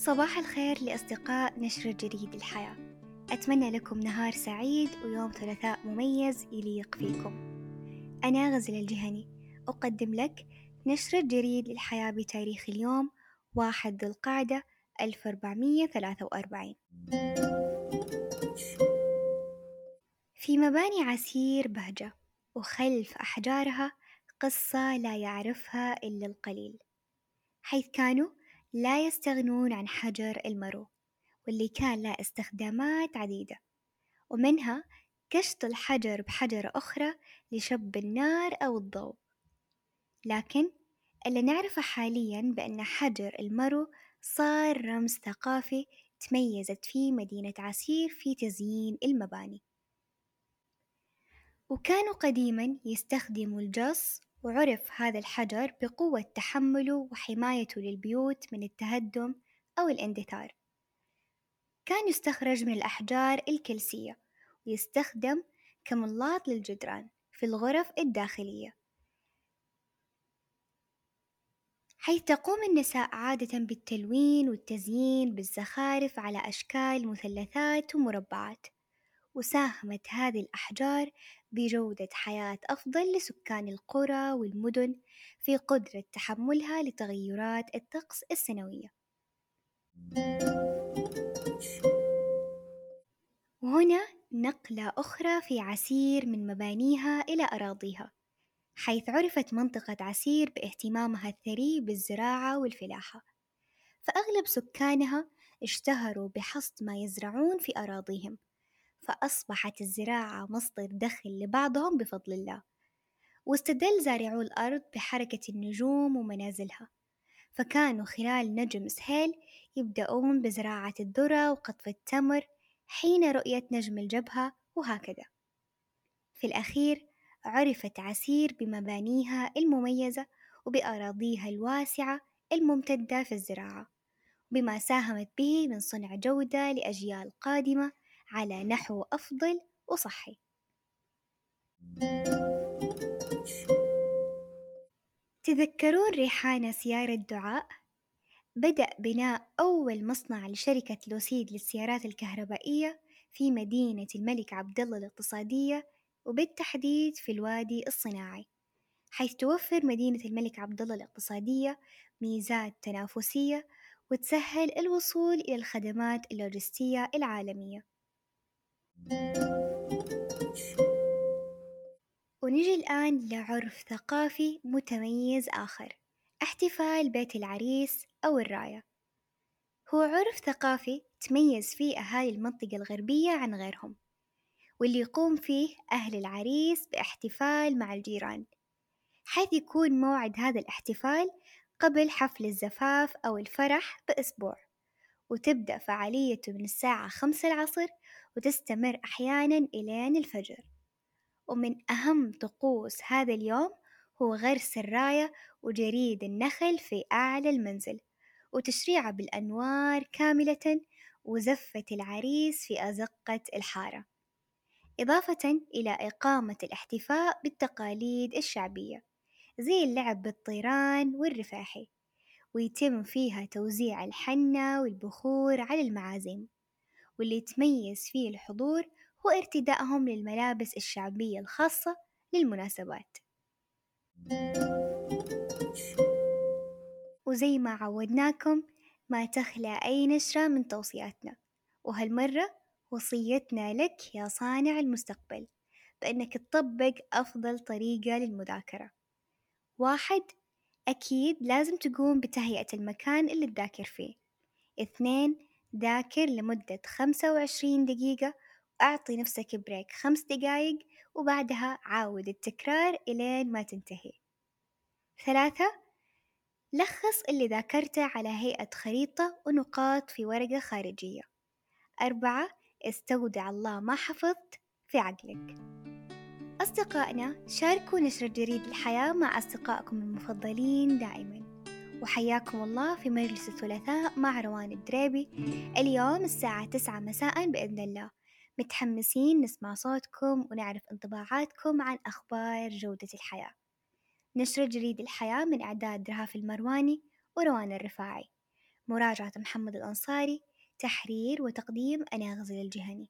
صباح الخير لأصدقاء نشر جريد الحياة. أتمنى لكم نهار سعيد ويوم ثلاثاء مميز يليق فيكم. أنا غزل الجهني. أقدم لك نشر جريد للحياة بتاريخ اليوم واحد ذو القعدة 1443 في مباني عسير بهجة وخلف أحجارها قصة لا يعرفها إلا القليل. حيث كانوا لا يستغنون عن حجر المرو واللي كان له استخدامات عديدة. ومنها كشط الحجر بحجرة أخرى لشب النار أو الضوء. لكن اللي نعرفه حاليا بأن حجر المرو صار رمز ثقافي تميزت فيه مدينة عسير في تزيين المباني. وكانوا قديما يستخدموا الجص وعرف هذا الحجر بقوة تحمله وحمايته للبيوت من التهدم أو الاندثار. كان يستخرج من الأحجار الكلسية ويستخدم كملاط للجدران في الغرف الداخلية. حيث تقوم النساء عادة بالتلوين والتزيين بالزخارف على أشكال مثلثات ومربعات وساهمت هذه الأحجار بجودة حياة أفضل لسكان القرى والمدن في قدرة تحملها لتغيرات الطقس السنوية. وهنا نقلة أخرى في عسير من مبانيها إلى أراضيها، حيث عرفت منطقة عسير باهتمامها الثري بالزراعة والفلاحة، فأغلب سكانها اشتهروا بحصد ما يزرعون في أراضيهم. فأصبحت الزراعة مصدر دخل لبعضهم بفضل الله واستدل زارعو الأرض بحركة النجوم ومنازلها فكانوا خلال نجم سهيل يبدأون بزراعة الذرة وقطف التمر حين رؤية نجم الجبهة وهكذا. في الأخير عرفت عسير بمبانيها المميزة وبأراضيها الواسعة الممتدة في الزراعة بما ساهمت به من صنع جودة لأجيال قادمة على نحو أفضل وصحي. تذكرون ريحانة سيارة دعاء؟ بدأ بناء أول مصنع لشركة لوسيد للسيارات الكهربائية في مدينة الملك عبدالله الاقتصادية وبالتحديد في الوادي الصناعي حيث توفر مدينة الملك عبدالله الاقتصادية ميزات تنافسية وتسهل الوصول إلى الخدمات اللوجستية العالمية ونجي الآن لعرف ثقافي متميز آخر احتفال بيت العريس أو الراية. هو عرف ثقافي تميز فيه أهالي المنطقة الغربية عن غيرهم واللي يقوم فيه أهل العريس باحتفال مع الجيران حيث يكون موعد هذا الاحتفال قبل حفل الزفاف أو الفرح بأسبوع. وتبدأ فعاليته من الساعة خمسة العصر وتستمر أحيانا إلين الفجر. ومن أهم طقوس هذا اليوم هو غرس الراية وجريد النخل في أعلى المنزل وتشريعه بالأنوار كاملة وزفة العريس في أزقة الحارة إضافة إلى إقامة الاحتفاء بالتقاليد الشعبية زي اللعب بالطيران والرفاحي. ويتم فيها توزيع الحنة والبخور على المعازيم. واللي يتميز فيه الحضور هو ارتدائهم للملابس الشعبية الخاصة للمناسبات. وزي ما عودناكم ما تخلى أي نشرة من توصياتنا. وهالمرة وصيتنا لك يا صانع المستقبل بأنك تطبق أفضل طريقة للمذاكرة. واحد أكيد لازم تقوم بتهيئة المكان اللي تذاكر فيه. اثنين ذاكر لمدة خمسة وعشرين دقيقة وأعطي نفسك break خمس دقايق وبعدها عاود التكرار إلين ما تنتهي. ثلاثة لخص اللي ذاكرته على هيئة خريطة ونقاط في ورقة خارجية. أربعة استودع الله ما حفظت في عقلك. أصدقائنا شاركوا نشر جريد الحياة مع أصدقائكم المفضلين دائما. وحياكم الله في مجلس الثلاثاء مع روان الدريبي. اليوم الساعة تسعة مساء بإذن الله. متحمسين نسمع صوتكم ونعرف انطباعاتكم عن أخبار جودة الحياة. نشر جريد الحياة من إعداد رهاف المرواني وروان الرفاعي. مراجعة محمد الأنصاري. تحرير وتقديم أناغزل الجهني.